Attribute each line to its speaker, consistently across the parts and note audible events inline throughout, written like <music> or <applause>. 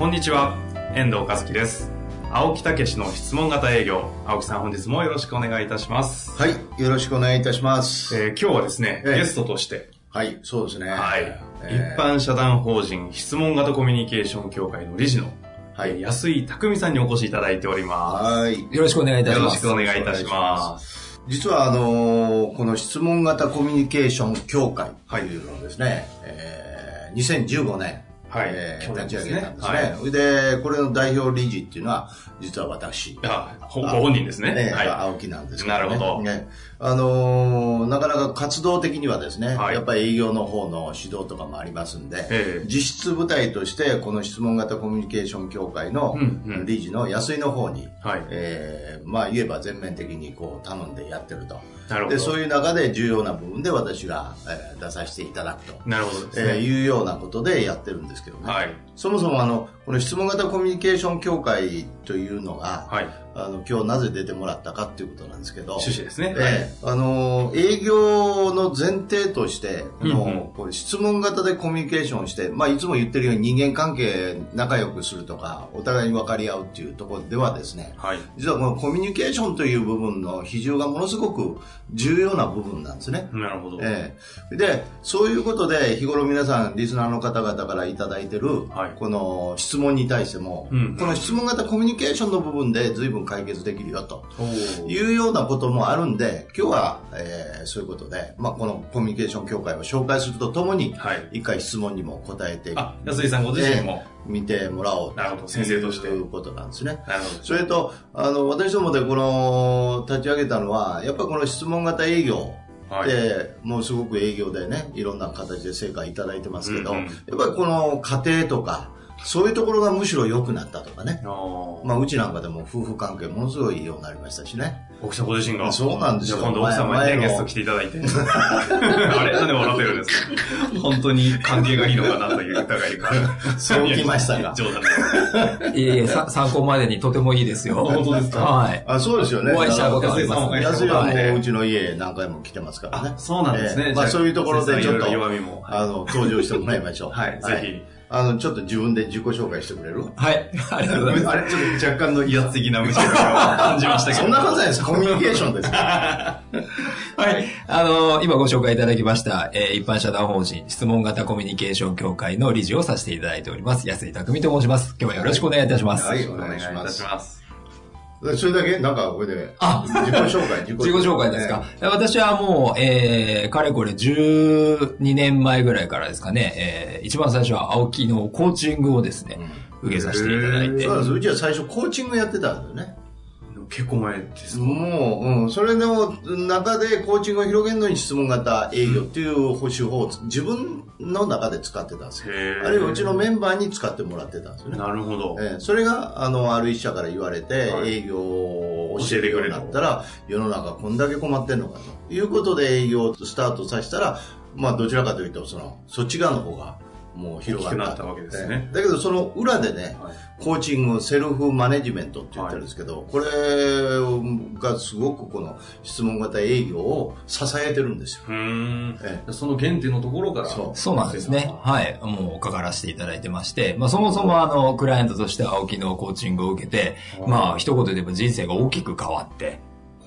Speaker 1: こんにちは。遠藤和樹です。青木武の質問型営業。青木さん本日もよろしくお願いいたします。
Speaker 2: はいよろしくお願いいたします、
Speaker 1: えー今日はですね、
Speaker 2: ええ。
Speaker 1: ゲストとして。
Speaker 2: はいそうですね。
Speaker 1: はい、
Speaker 2: えー
Speaker 1: 一般社団法人質問型コミュニケーション協会の理事の、
Speaker 2: はい。
Speaker 1: えー安井匠さんにお越しいただいておりま
Speaker 2: はい。
Speaker 3: よろしくお願いいた
Speaker 1: す。よろ
Speaker 3: します。
Speaker 1: しくお願いいたします。
Speaker 2: 実はあのーこの質問型コミュニケーション協会というのをですね、えー2015年、
Speaker 1: はい
Speaker 2: えー立ち上げたんです
Speaker 1: はい
Speaker 2: ね。それで、これの代表理事っていうのは、実は私。
Speaker 1: あ、ほご本人ですね。
Speaker 2: ね、
Speaker 1: はい。
Speaker 2: 青木なんですけど、ね。
Speaker 1: なるほど
Speaker 2: ね。あのーなかなか活動的にはですね、
Speaker 1: はい
Speaker 2: やっぱり営業の方の指導とかもありますんで、
Speaker 1: ええ
Speaker 2: 実質部隊として、この質問型コミュニケーション協会の理事の安井の方に、
Speaker 1: はい
Speaker 2: えーまあ言えば全面的にこう頼んでやってると。
Speaker 1: なるほど。
Speaker 2: で、そういう中で重要な部分で私が、えー出させていただくと。
Speaker 1: なるほどです
Speaker 2: えー
Speaker 1: ね。
Speaker 2: いうようなことでやってるんですですけどね。
Speaker 1: はい。
Speaker 2: そもそもあの、この質問型コミュニケーション協会というのが、
Speaker 1: はい。
Speaker 2: あの、今日なぜ出てもらったかっていうことなんですけど、
Speaker 1: 趣旨ですね。
Speaker 2: ええあの営業の前提としてこの、
Speaker 1: うんうん
Speaker 2: 質問型でコミュニケーションして、まあ、いつも言ってるように人間関係仲良くするとかお互いに分かり合うっていうところではですね
Speaker 1: はい。
Speaker 2: 実はこのコミュニケーションという部分の比重がものすごく重要な部分なんですね。
Speaker 1: なるほど。
Speaker 2: ええでそういうことで日頃皆さんリスナーの方々からいただいてる、
Speaker 1: はい
Speaker 2: この質問に対しても、
Speaker 1: うん
Speaker 2: この質問型コミュニケーションの部分で随分解決できるよというようなこともあるんで、今日は、えーそういうことで、まあ、このコミュニケーション協会を紹介するとともに、
Speaker 1: はい。
Speaker 2: 一回質問にも答えて
Speaker 1: あ、安井さんご自身も。
Speaker 2: 見てもらおう
Speaker 1: なるほど先生として
Speaker 2: いうことなんですね。
Speaker 1: なるほど。
Speaker 2: それと、あの、私どもでこの、立ち上げたのは、やっぱりこの質問型営業
Speaker 1: はい。
Speaker 2: で、もうすごく営業でね、いろんな形で成果いただいてますけど、
Speaker 1: うんうん
Speaker 2: やっぱりこの家庭とか、そういうところがむしろ良くなったとかね。まあ、うちなんかでも夫婦関係ものすごいいいようになりましたしね。
Speaker 1: 奥さんご自身が。
Speaker 2: そうなんですよ
Speaker 1: じゃあ今度奥様にね、ゲスト来ていただいて。あれなんで笑ってるんですか？<laughs> 本当に関係がいいのかなという疑いが。<laughs>
Speaker 2: そうきましたか
Speaker 1: 冗談です。
Speaker 3: いえいえ、さ参考までにとてもいいですよ。
Speaker 1: 本当ですか？
Speaker 3: はい。
Speaker 2: あそうですよね。
Speaker 3: お会いしたことがあります
Speaker 1: 安井
Speaker 2: はもううちの家何回も来てますからね。
Speaker 1: そうなんですね。
Speaker 2: まあそういうところでちょっと。あの、登場してもらいましょう。
Speaker 1: はい、ぜひ。
Speaker 2: あの、ちょっと自分で自己紹介してくれる？
Speaker 3: はい。<laughs> ありがとうございます。
Speaker 1: あれ、ちょっと若干の威圧的な無視を感じましたけど。
Speaker 2: そんなはずないです。コミュニケーションです。<laughs>
Speaker 3: はい。あの今ご紹介いただきました、えー一般社団法人質問型コミュニケーション協会の理事をさせていただいております。安井匠と申します。今日はよろしくお願いいたします。
Speaker 2: はい
Speaker 1: お願いいたします。
Speaker 2: それだけ？なんか、これで、
Speaker 3: あ。
Speaker 2: 自己紹介、自
Speaker 3: 自己。紹介ですか、私はもう、えー、かれこれ12年前ぐらいからですかね、えー、一番最初は青木のコーチングをですね、受けさせていただいて。
Speaker 2: そう。です。うちは最初コーチングやってたんだよね。
Speaker 1: 結構前ですか？
Speaker 2: もう、うん、それの中でコーチングを広げるのに質問型営業っていう手法を自分の中で使ってたんですよ。あるいはうちのメンバーに使ってもらってたんですよね。
Speaker 1: なるほど。
Speaker 2: えーそれが、あの、ある一社から言われて、
Speaker 1: はい
Speaker 2: 営業を教えるようになったら、世の中こんだけ困ってんのかということで営業をスタートさせたら、まあ、どちらかというと、その、そっち側の方が、もう広がった。
Speaker 1: ったわけですね
Speaker 2: えーだけど、その裏でね、
Speaker 1: はい
Speaker 2: コーチング、セルフマネジメントって言ってるんですけど、これがすごくこの質問型営業を支えてるんですよ。
Speaker 1: うーん。
Speaker 2: え
Speaker 1: その原点のところから。
Speaker 2: そう
Speaker 3: そうなんですね。はい。もう、かからせていただいてまして、まあ、そもそもあの、クライアントとして青木のコーチングを受けて、まあ、一言で言えば人生が大きく変わって、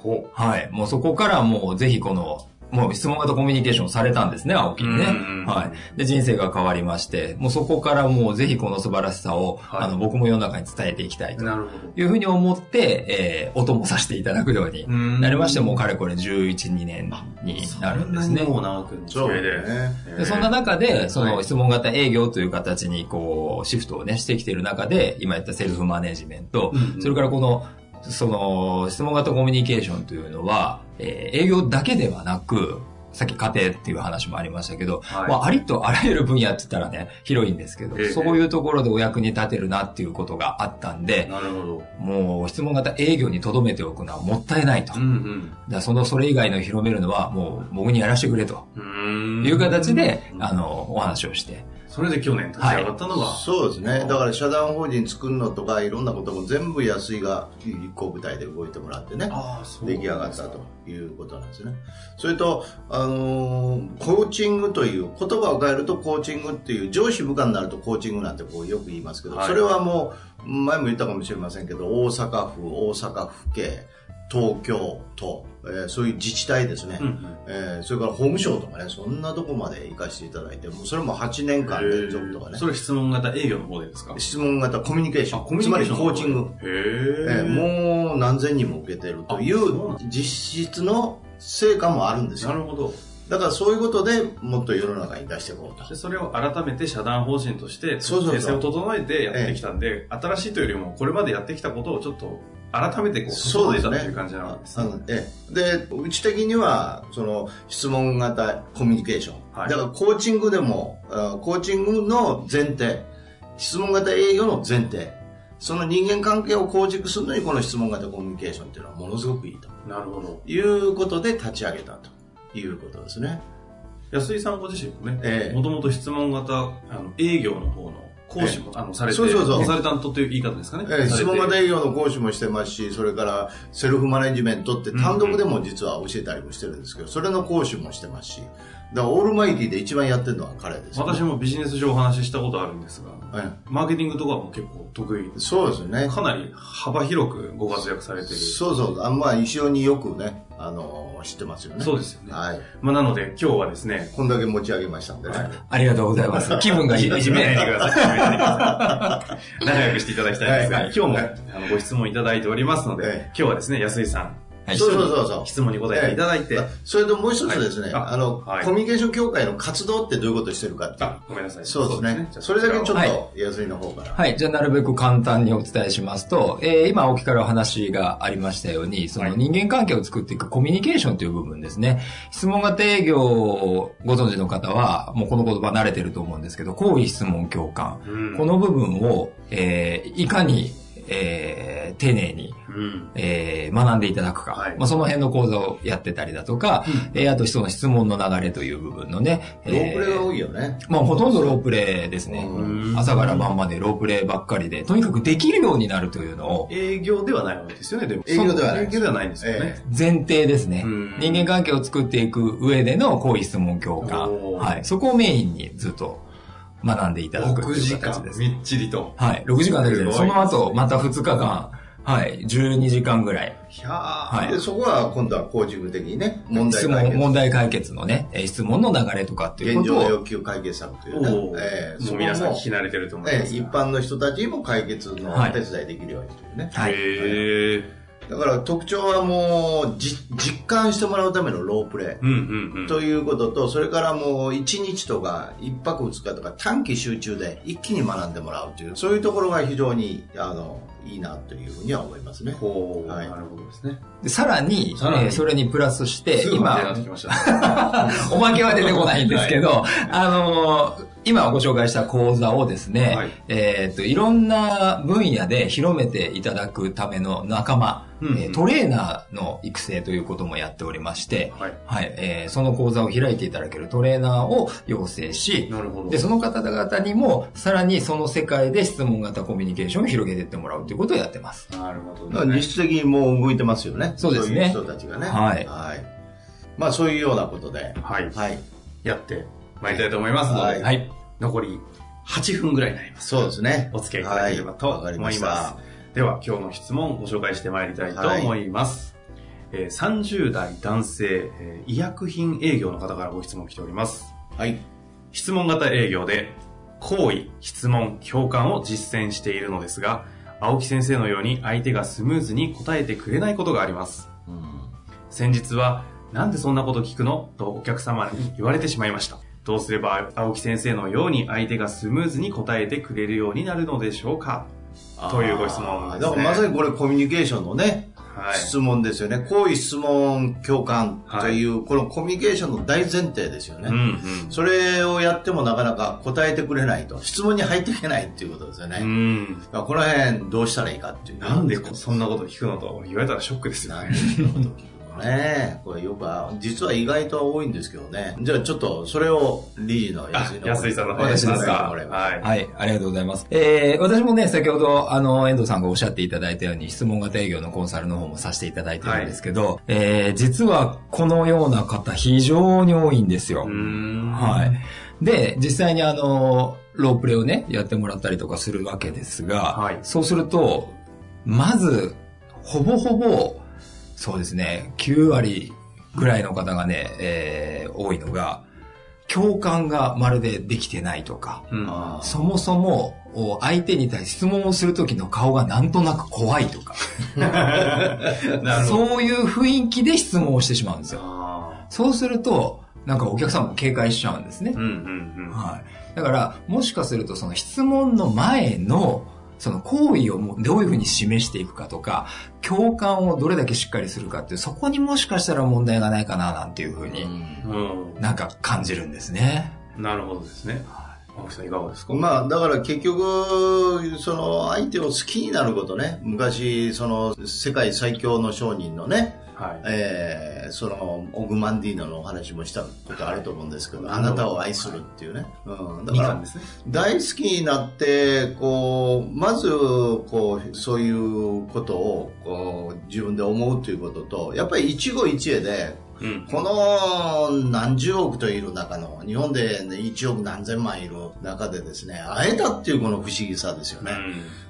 Speaker 1: ほ
Speaker 3: はい。もうそこからもう、ぜひこの、もう質問型コミュニケーションされたんですね、青木にね
Speaker 1: うん。
Speaker 3: はい。で、人生が変わりまして、もうそこからもうぜひこの素晴らしさを、
Speaker 1: はい
Speaker 3: あの、僕も世の中に伝えていきたいと
Speaker 1: なるほど。
Speaker 3: いうふうに思って、えー、お供させていただくように
Speaker 1: うん
Speaker 3: なりまして、もうかれこれ11、2年になるんですね。
Speaker 1: もう長くの
Speaker 2: そう
Speaker 1: 付き合いで。
Speaker 2: ね。
Speaker 3: でそんな中で、そ
Speaker 1: はい
Speaker 3: の質問型営業という形にこう、シフトをね、してきている中で、今言ったセルフマネジメント、
Speaker 1: うんうん
Speaker 3: それからこの、その、質問型コミュニケーションというのは、えー営業だけではなく、さっき家庭っていう話もありましたけど、
Speaker 1: はい
Speaker 3: まあ、ありとあらゆる分野って言ったらね、広いんですけど、
Speaker 1: ええ
Speaker 3: そういうところでお役に立てるなっていうことがあったんで、
Speaker 1: なるほど。
Speaker 3: もう質問型営業に留めておくのはもったいないと。
Speaker 1: うんうん。
Speaker 3: だその、それ以外の広めるのはもう僕にやらせてくれという形で、
Speaker 1: うん
Speaker 3: あの、お話をして。
Speaker 1: それで去年立ち上がったのが、
Speaker 2: そうですね。だから社団法人作るのとか、いろんなことも全部安井が立候部隊で動いてもらってね。出来上がったということなんですね。それと、あのーコーチングという、言葉を変えるとコーチングっていう、上司部下になるとコーチングなんてこうよく言いますけど、
Speaker 1: はい
Speaker 2: それはもう、前も言ったかもしれませんけど、大阪府、大阪府警、東京都、えーそういう自治体ですね、
Speaker 1: うんうん。
Speaker 2: えーそれから法務省とかね、そんなとこまで行かせていただいて、もうそれも8年間連続とかね。
Speaker 1: そ、れ質問型営業の方でですか？
Speaker 2: 質問型コミュニケーシ
Speaker 1: あ
Speaker 2: ョン、つまりコーチング。
Speaker 1: へ
Speaker 2: え
Speaker 1: え
Speaker 2: ーもう何千人も受けてるとい
Speaker 1: う
Speaker 2: 実質の成果もあるんですよ。
Speaker 1: なるほど。
Speaker 2: だからそういうことでもっと世の中に出していこうと。
Speaker 1: で。それを改めて社団法人として
Speaker 2: そうそうそう。
Speaker 1: 体制を整えてやってきたんで、新しいというよりもこれまでやってきたことをちょっと改めてこう整えたっていう感じなわけですね。
Speaker 2: あのええで、うち的には、その、質問型コミュニケーション。
Speaker 1: はい
Speaker 2: だから、コーチングでも、あコーチングの前提、質問型営業の前提、その人間関係を構築するのに、この質問型コミュニケーションっていうのはものすごくいいと
Speaker 1: なるほど。
Speaker 2: いうことで立ち上げたということですね。
Speaker 1: 安井さんご自身もね
Speaker 2: ええ、
Speaker 1: もともと質問型あの営業の方の講師も、あのされて、
Speaker 2: そうそうそう
Speaker 1: コンサルタントという言い方ですかね。
Speaker 2: ええ質問型
Speaker 1: 営
Speaker 2: 営業の講師もしてますし、それからセルフマネジメントって単独でも実は教えたりもしてるんですけど、それの講師もしてますし、だからオールマイティで一番やってるのは彼ですよね、
Speaker 1: 私もビジネス上お話ししたことあるんですが、
Speaker 2: え
Speaker 1: マーケティングとかも結構得意
Speaker 2: えそうですよね。
Speaker 1: かなり幅広くご活躍されている。
Speaker 2: そうそう。あまあ、一緒によくね、あの知ってますよね。
Speaker 1: そうですよね。
Speaker 2: はい。
Speaker 1: まあ、なので今日はですね、
Speaker 2: こんだけ持ち上げましたんでね。
Speaker 1: はい
Speaker 3: ありがとうございます。気分がいい
Speaker 1: いじめないで
Speaker 3: ね。
Speaker 1: ください。仲良くしていただきたいんですが、
Speaker 2: はい
Speaker 1: 今日も
Speaker 2: はい
Speaker 1: あのご質問いただいておりますので、
Speaker 2: ええ
Speaker 1: 今日はですね、安井さん、
Speaker 3: はい
Speaker 2: そうそうそうそう。
Speaker 1: 質問に答えていただいて、
Speaker 2: あそれともう一つですね、
Speaker 1: はいあ
Speaker 2: あの、
Speaker 1: はい
Speaker 2: コミュニケーション協会の活動ってどういうことしてるかって
Speaker 1: あ、ごめんなさい。
Speaker 2: そうですね。
Speaker 1: じゃあ
Speaker 2: それだけちょっと、
Speaker 3: はい
Speaker 2: 安井の方から。
Speaker 3: はい。じゃあ、なるべく簡単にお伝えしますと、えー今、青木からお話がありましたように、その人間関係を作っていくコミュニケーションという部分ですね。質問型営業をご存知の方は、もうこの言葉慣れてると思うんですけど、好意質問共感。
Speaker 1: うん
Speaker 3: この部分を、えーいかに、えー丁寧に、
Speaker 1: うん。
Speaker 3: えー学んでいただくか、
Speaker 1: はい
Speaker 3: まあ、その辺の講座をやってたりだとか、えーあとその質問の流れという部分のね、
Speaker 2: ロープレが多
Speaker 3: い。
Speaker 2: いよね。
Speaker 3: まあ、ほとんどロープレイですね。
Speaker 2: うん
Speaker 3: 朝から晩までロープレイばっかりで、とにかくできるようになるというのを
Speaker 1: 営業ではないわけですよね、でも。
Speaker 2: 営業ではない
Speaker 1: 営業ではないんですよね。
Speaker 3: 前提ですね
Speaker 1: うん。
Speaker 3: 人間関係を作っていく上での好意質問共感。
Speaker 1: おー
Speaker 3: はい。そこをメインにずっと学んでいただくと
Speaker 1: 6
Speaker 3: いう
Speaker 1: 時間
Speaker 3: 形です。
Speaker 1: みっちりと。
Speaker 3: はい。6時間だけで、その後、また2日間、はい。12時間ぐらい。
Speaker 1: ひゃー。
Speaker 3: はい
Speaker 2: で、そこは今度はコーチング的にね、問題
Speaker 3: 質問、
Speaker 2: 解決。
Speaker 3: 問題解決のね、えー質問の流れとかっていう
Speaker 2: 現状
Speaker 3: ことを、
Speaker 2: 要求解決策というねええ
Speaker 1: もう皆さん聞
Speaker 2: そ
Speaker 1: き慣れてると思いますが。
Speaker 2: え一般の人たちにも解決の
Speaker 3: はい
Speaker 2: お手伝いできるようにというね。
Speaker 3: はい。
Speaker 1: へー。
Speaker 2: だから特徴はもう、じ実感してもらうためのロープレイ。ということと、それからもう1日とか1泊2日とか短期集中で一気に学んでもらうという、そういうところが非常に、あの、いいなというふうには思いますね。
Speaker 1: ほう、
Speaker 2: はい
Speaker 1: なるほどですね。
Speaker 3: でさらに、
Speaker 1: さらに
Speaker 3: えーそれにプラスして、今
Speaker 1: って、きました。<laughs>
Speaker 3: おまけは出てこないんですけど、あのー今ご紹介した講座をですね、
Speaker 1: はい
Speaker 3: えっと、いろんな分野で広めていただくための仲間、
Speaker 1: うんうん
Speaker 3: えートレーナーの育成ということもやっておりまして、
Speaker 1: はい。
Speaker 3: はい、えーその講座を開いていただけるトレーナーを養成し、
Speaker 1: なるほど。
Speaker 3: で、その方々にも、さらにその世界で質問型コミュニケーションを広げていってもらうということをやってます。
Speaker 1: なるほど、
Speaker 2: だから実質的にもう動いてますよね。
Speaker 3: そうですね
Speaker 2: そういう人たちがね。
Speaker 3: はい
Speaker 2: まあそういうようなことで。
Speaker 1: はい。
Speaker 2: はい。
Speaker 1: やってまいりたいと思いますので、
Speaker 2: はい
Speaker 3: はい。
Speaker 1: 残り8分ぐらいになります。
Speaker 2: そうですね。
Speaker 1: お付き合いいただければと思い
Speaker 2: ま
Speaker 1: ます。
Speaker 2: した。
Speaker 1: では、今日の質問をご紹介してまいりたいと思います。えー30代男性、えー医薬品営業の方からご質問来ております。
Speaker 2: はい。
Speaker 1: 質問型営業で、好意、質問、共感を実践しているのですが、青木先生のように相手がスムーズに答えてくれないことがあります。
Speaker 2: うん
Speaker 1: 先日は、なんでそんなこと聞くのとお客様に言われてしまいました。どうすれば青木先生のように相手がスムーズに答えてくれるようになるのでしょうか？というご質問ですね
Speaker 2: だからまさにこれコミュニケーションのね、
Speaker 1: はい
Speaker 2: 質問ですよね。好意、質問、共感という、このコミュニケーションの大前提ですよね。
Speaker 1: うんうん。
Speaker 2: それをやってもなかなか答えてくれないと。質問に入っていけないっていうことですよね。
Speaker 1: うん。
Speaker 2: この辺どうしたらいいかっていう。
Speaker 1: なんでそんなこと聞くのと言われたらショックですよね。
Speaker 2: ね。これよくあ、実は意外と多いんですけどね。じゃあちょっとそれを理事の
Speaker 1: あ
Speaker 2: 安井、の
Speaker 1: 安井さんの方
Speaker 3: 私ですか
Speaker 1: はい。
Speaker 3: はい、ありがとうございます。えー、私もね、先ほど、あの、遠藤さんがおっしゃっていただいたように、質問型営業のコンサルの方もさせていただいてるんですけど、えー、実はこのような方非常に多いんですよ。
Speaker 1: うーん。
Speaker 3: はい。で、実際にあの、ロープレをね、やってもらったりとかするわけですが、
Speaker 1: はい
Speaker 3: そうすると、まず、ほぼほぼ、そうですね、9割ぐらいの方がね、えー、多いのが、共感がまるでできてないとか、
Speaker 1: うん。
Speaker 3: そもそも、お相手に対して質問をするときの顔がなんとなく怖いとか。<laughs> そういう雰囲気で質問をしてしまうんですよ。
Speaker 1: あ
Speaker 3: そうすると、なんかお客さんも警戒しちゃうんですね
Speaker 1: ー。うんうんうん。
Speaker 3: はい。だから、もしかするとその質問の前の、その行為をもうどういうふうに示していくかとか、共感をどれだけしっかりするかっていう、そこにもしかしたら問題がないかななんていうふうに
Speaker 1: うん。
Speaker 3: なんか感じるんですね。
Speaker 1: なるほどですね。青木さんいかがですか？
Speaker 2: まあ、だから結局、その相手を好きになることね。昔、その世界最強の商人のね、
Speaker 1: はい。
Speaker 2: えーそのオグマンディーノのお話もしたことあると思うんですけど、
Speaker 1: はい
Speaker 2: あなたを愛するっていうね。うん、だから。大好きになって、こう、まず、こう、そういうことを、こう、自分で思うということと、やっぱり一期一会で、
Speaker 1: うん。
Speaker 2: この何十億といる中の、日本で、ね、1億何千万いる中でですね、会えたっていうこの不思議さですよね。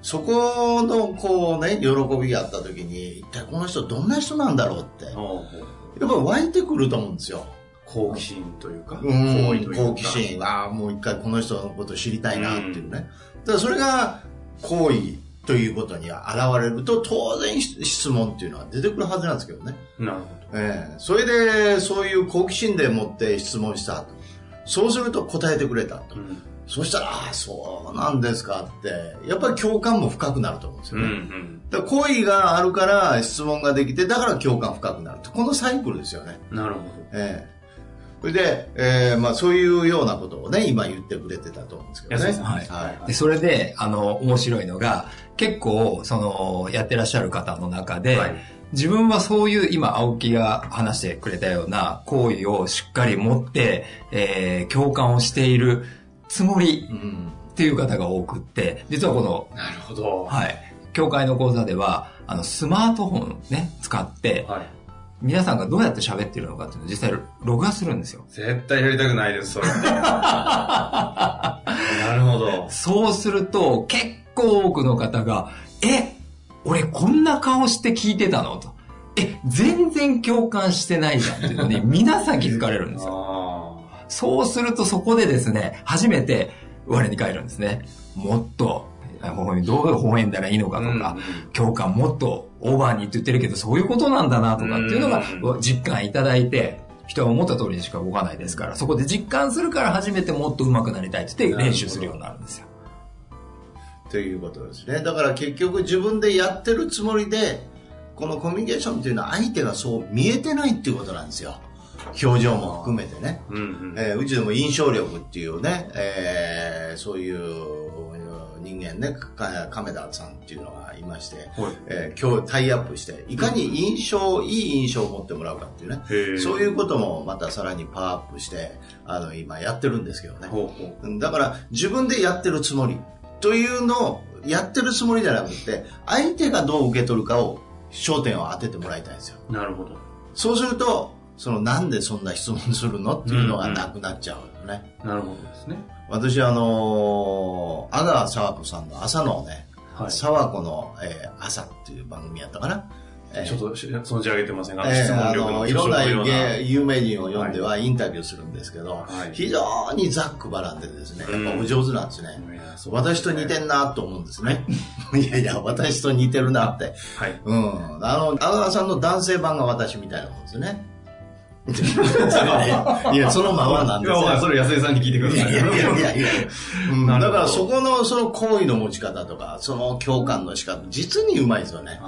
Speaker 2: そこの、こうね、喜びがあった時に、一体この人どんな人なんだろうって、やっぱり湧いてくると思うんですよ。
Speaker 1: 好奇心というか、
Speaker 2: うん
Speaker 1: 好
Speaker 2: 奇心。ああ、もう一回この人のこと知りたいなっていうね。だからそれが、好意ということに現れると、当然質問っていうのは出てくるはずなんですけどね。
Speaker 1: なるほ
Speaker 2: ええそれで、そういう好奇心でもって質問したと。そうすると答えてくれたと。
Speaker 1: ど。うん。
Speaker 2: そしたら、ああ、そうなんですかって、やっぱり共感も深くなると思うんです
Speaker 1: うんう
Speaker 2: よね。
Speaker 1: ん。
Speaker 2: だから好意があるから質問ができて、だから共感深くなると。このサイクルですよね。
Speaker 1: なるほ
Speaker 2: ええそれで、ええまあそういうようなことをね、今言ってくれてたと思うんですけどね。
Speaker 3: はい
Speaker 2: はい。
Speaker 3: で、それで、あの、面白いのが、結構、その、やってらっしゃる方の中で、
Speaker 1: はい
Speaker 3: 自分はそういう、今、青木が話してくれたような行為をしっかり持って、えー共感をしているつもり
Speaker 2: うん。
Speaker 3: っていう方が多くって、実はこの、
Speaker 1: ど。なるほど。
Speaker 3: はい、教会の講座では、あの、スマートフォンをね、使って、
Speaker 1: はい。
Speaker 3: 皆さんがどうやって喋ってるのかっていうのを実際録画するんですよ。
Speaker 1: 絶対やりたくないです、それ。<laughs> なるほど。
Speaker 3: そうすると、結構多くの方が、え、俺こんな顔して聞いてたのと。え、全然共感してないじゃんっていうのに、<laughs> 皆さん気づかれるんですよ。
Speaker 1: あ
Speaker 3: そうするとそこでですね、初めて我に返るんですね。もっと、どう微笑んだらいいのか
Speaker 1: あ。
Speaker 3: とか、
Speaker 1: うん
Speaker 3: 共感もっとオーバーにって言ってるけど、そういうことなんだなとかっていうのが
Speaker 1: う
Speaker 3: 実感いただいて、人は思った通りにしか動かないですから、そこで実感するから初めてもっと上手くなりたいって言って練習するようになるんですよ。
Speaker 2: ということですね。だから結局自分でやってるつもりで、このコミュニケーションっていうのは相手がそう見えてないっていうことなんですよ。表情も含めてね。
Speaker 1: うんうん。
Speaker 2: えーうちでも印象力っていうね、えーそういう人間ね、か亀田さんっていうのがいまして、
Speaker 1: はい
Speaker 2: えー今日タイアップして、いかに印象、いい印象を持ってもらうかっていうね、そういうこともまたさらにパワーアップして、あの、今やってるんですけどね。
Speaker 1: ほうほう。
Speaker 2: うんだから自分でやってるつもりというのをやってるつもりじゃなくて相手がどう受け取るかを焦点を当ててもらいたいんですよ
Speaker 1: なるほど。
Speaker 2: そうするとそのなんでそんな質問するのっていうのがなくなっちゃうよね、
Speaker 1: なるほどですね。
Speaker 2: 私あのー阿川佐和子さんの朝のね
Speaker 1: はい。
Speaker 2: 佐和子の、えー朝っていう番組やったかな、えー
Speaker 1: ちょっとし存じ上げてませんが、
Speaker 2: えー
Speaker 1: 質問力の
Speaker 2: あのいろんな有名人を読んではインタビューするんですけど、
Speaker 1: はい
Speaker 2: 非常にざっくばらんでですね、やっぱお上手なんですね。
Speaker 1: う
Speaker 2: 私と似てんなと思うんですね。<laughs> いやいや、私と似てるなって。
Speaker 1: はい。
Speaker 2: うん。あの、阿川さんの男性版が私みたいなもんですね。<laughs> いや、そのままなんですよ。
Speaker 1: いや、それ安江さんに聞いてください。
Speaker 2: いやいやいやいや、<laughs> うん、だからそこのその行為の持ち方とか、その共感の仕方、実にうまいですよね。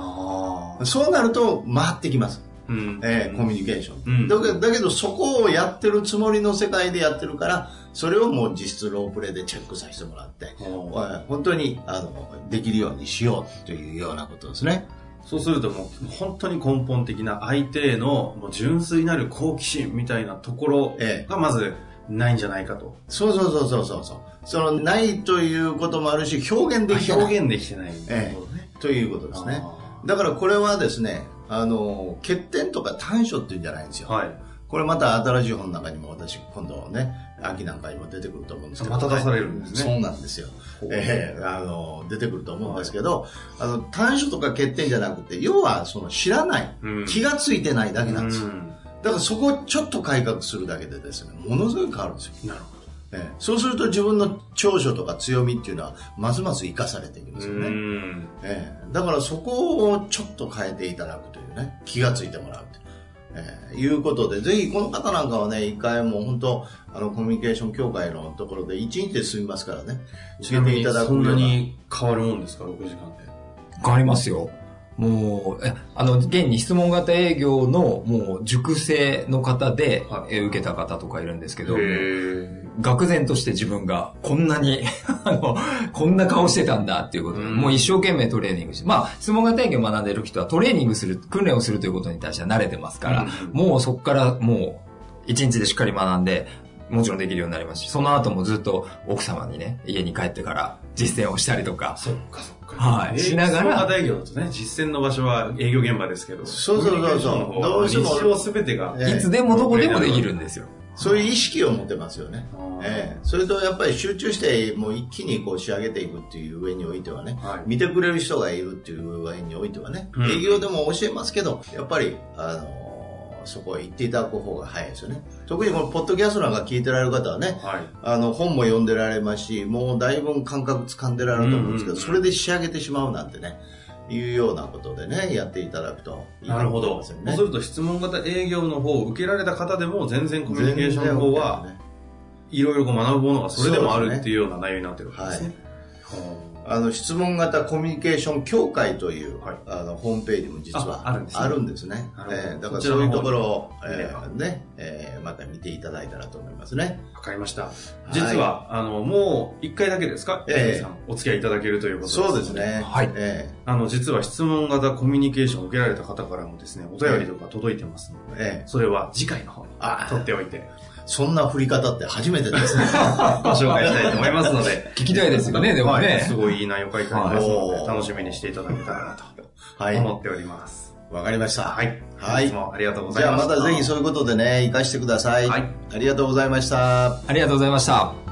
Speaker 2: そうなると回ってきます。
Speaker 1: うん。
Speaker 2: えーコミュニケーション、
Speaker 1: うん
Speaker 2: だけど。そこをやってるつもりの世界でやってるから、それをもう実質ロープレイでチェックさせてもらって、
Speaker 1: おー
Speaker 2: えー本当にあのできるようにしようというようなことですね。
Speaker 1: そうするともう本当に根本的な相手へのもう純粋なる好奇心みたいなところ
Speaker 2: ええ
Speaker 1: がまずないんじゃないかと。
Speaker 2: そうそうそうそうそうそう。そのないということもあるし、表現できてない
Speaker 1: 表現できてない
Speaker 2: ええ
Speaker 1: こと
Speaker 2: いうことですね。
Speaker 1: あ
Speaker 2: だからこれはですね、あの、欠点とか短所っていうんじゃないんですよ。
Speaker 1: ーはい。
Speaker 2: これまた新しい本の中にも私今度ね、秋なんかにも出てくると思うんですけど。
Speaker 1: また出されるんですね
Speaker 2: そうなんですよ。ええあの、出てくると思うんですけど、あの、短所とか欠点じゃなくて、要はその知らない、
Speaker 1: うん
Speaker 2: 気がついてないだけなんですよ。
Speaker 1: うん
Speaker 2: だからそこをちょっと改革するだけでですね、ものすごい変わるんですよ。
Speaker 1: なるほ
Speaker 2: ええそうすると自分の長所とか強みっていうのは、ますます生かされていくんで
Speaker 1: ど。
Speaker 2: すよね。
Speaker 1: ん。
Speaker 2: ええだからそこをちょっと変えていただくというね、気がついてもらうと。ええいうことで、ぜひこの方なんかはね、一回もう本当、あの、コミュニケーション協会のところで1日で済みますからね、
Speaker 1: ちなみにそんなに変わるもんですか、6時間で。
Speaker 3: 変わりますよ。もう、え、あの、現に質問型営業の、もう、熟成の方で、
Speaker 1: はい。
Speaker 3: え受けた方とかいるんですけど、
Speaker 1: へ
Speaker 3: 愕然として自分がこんなに <laughs> あの、こんな顔してたんだっていうことで、
Speaker 1: うん
Speaker 3: もう一生懸命トレーニングして、まあ、質問型営業を学んでる人はトレーニングする、訓練をするということに対しては慣れてますから、
Speaker 1: うん
Speaker 3: もうそこからもう、一日でしっかり学んで、もちろんできるようになりますし、その後もずっと奥様にね、家に帰ってから実践をしたりとか、
Speaker 1: そっかそっか。
Speaker 3: はい
Speaker 1: えー
Speaker 3: しながら
Speaker 1: 質問型営業だとね、実践の場所は営業現場ですけど。
Speaker 2: そうそうそうそうどうしても
Speaker 1: 日常すべてが。
Speaker 2: ええ
Speaker 3: いつでもどこでもできるんですよ。
Speaker 2: そういう意識を持ってますよね。ええそれとやっぱり集中してもう一気にこう仕上げていくっていう上においてはね、
Speaker 1: はい
Speaker 2: 見てくれる人がいるっていう上においてはね、
Speaker 1: うん
Speaker 2: 営業でも教えますけど、やっぱり、あのーそこへ行っていただく方が早いですよね。特にこのポッドキャストなんか聞いてられる方はね、
Speaker 1: はい。
Speaker 2: あの本も読んでられますし、もうだいぶ感覚掴んでられると思うんですけど、
Speaker 1: うんうんうん
Speaker 2: それで仕上げてしまうなんてね、いうようなことでね、やっていただくといい
Speaker 1: なるほど。
Speaker 2: と思いまね
Speaker 1: そうす。ると質問型営業の方を受けられた方でも全然コミュニケーションの方はいろいろこう学ぶものがそれでもあるっていうような内容になってるわけですね。
Speaker 2: あの質問型コミュニケーション協会という、
Speaker 1: はい。
Speaker 2: あのホームページも実は
Speaker 1: ああるんですね。
Speaker 2: あるんですね。えーだから
Speaker 1: そ
Speaker 2: ういうところを、えーね、えーまた見ていただいたらと思いますね。
Speaker 1: わかりました。実は、あの、もう一回だけですか？
Speaker 2: ええ。
Speaker 1: さん、お付き合いいただけるということ
Speaker 2: そうです。ね。
Speaker 3: はい。
Speaker 2: え
Speaker 1: あの、実は質問型コミュニケーションを受けられた方からもですね、お便りとか届いてますので、
Speaker 2: ーえ。ー
Speaker 1: それは次回の方に
Speaker 2: あ
Speaker 1: 取っておいて、
Speaker 2: そんな振り方って初めてですね。<laughs>
Speaker 1: ご紹介したいと思いますので、<laughs>
Speaker 3: 聞きたいですよね、でも
Speaker 1: はい、
Speaker 3: ね
Speaker 1: す。ごいいい内容書いてありますので、
Speaker 2: はい
Speaker 1: 楽しみにしていただけたらなと
Speaker 2: はい。
Speaker 1: 思っております。
Speaker 2: わかりました。
Speaker 1: はい。
Speaker 2: はい
Speaker 1: いつもありがとうござ
Speaker 2: じゃあ
Speaker 1: いました。
Speaker 2: またぜひそういうことでね、活かしてください。
Speaker 1: はい
Speaker 2: ありがとうございました。
Speaker 3: ありがとうございました。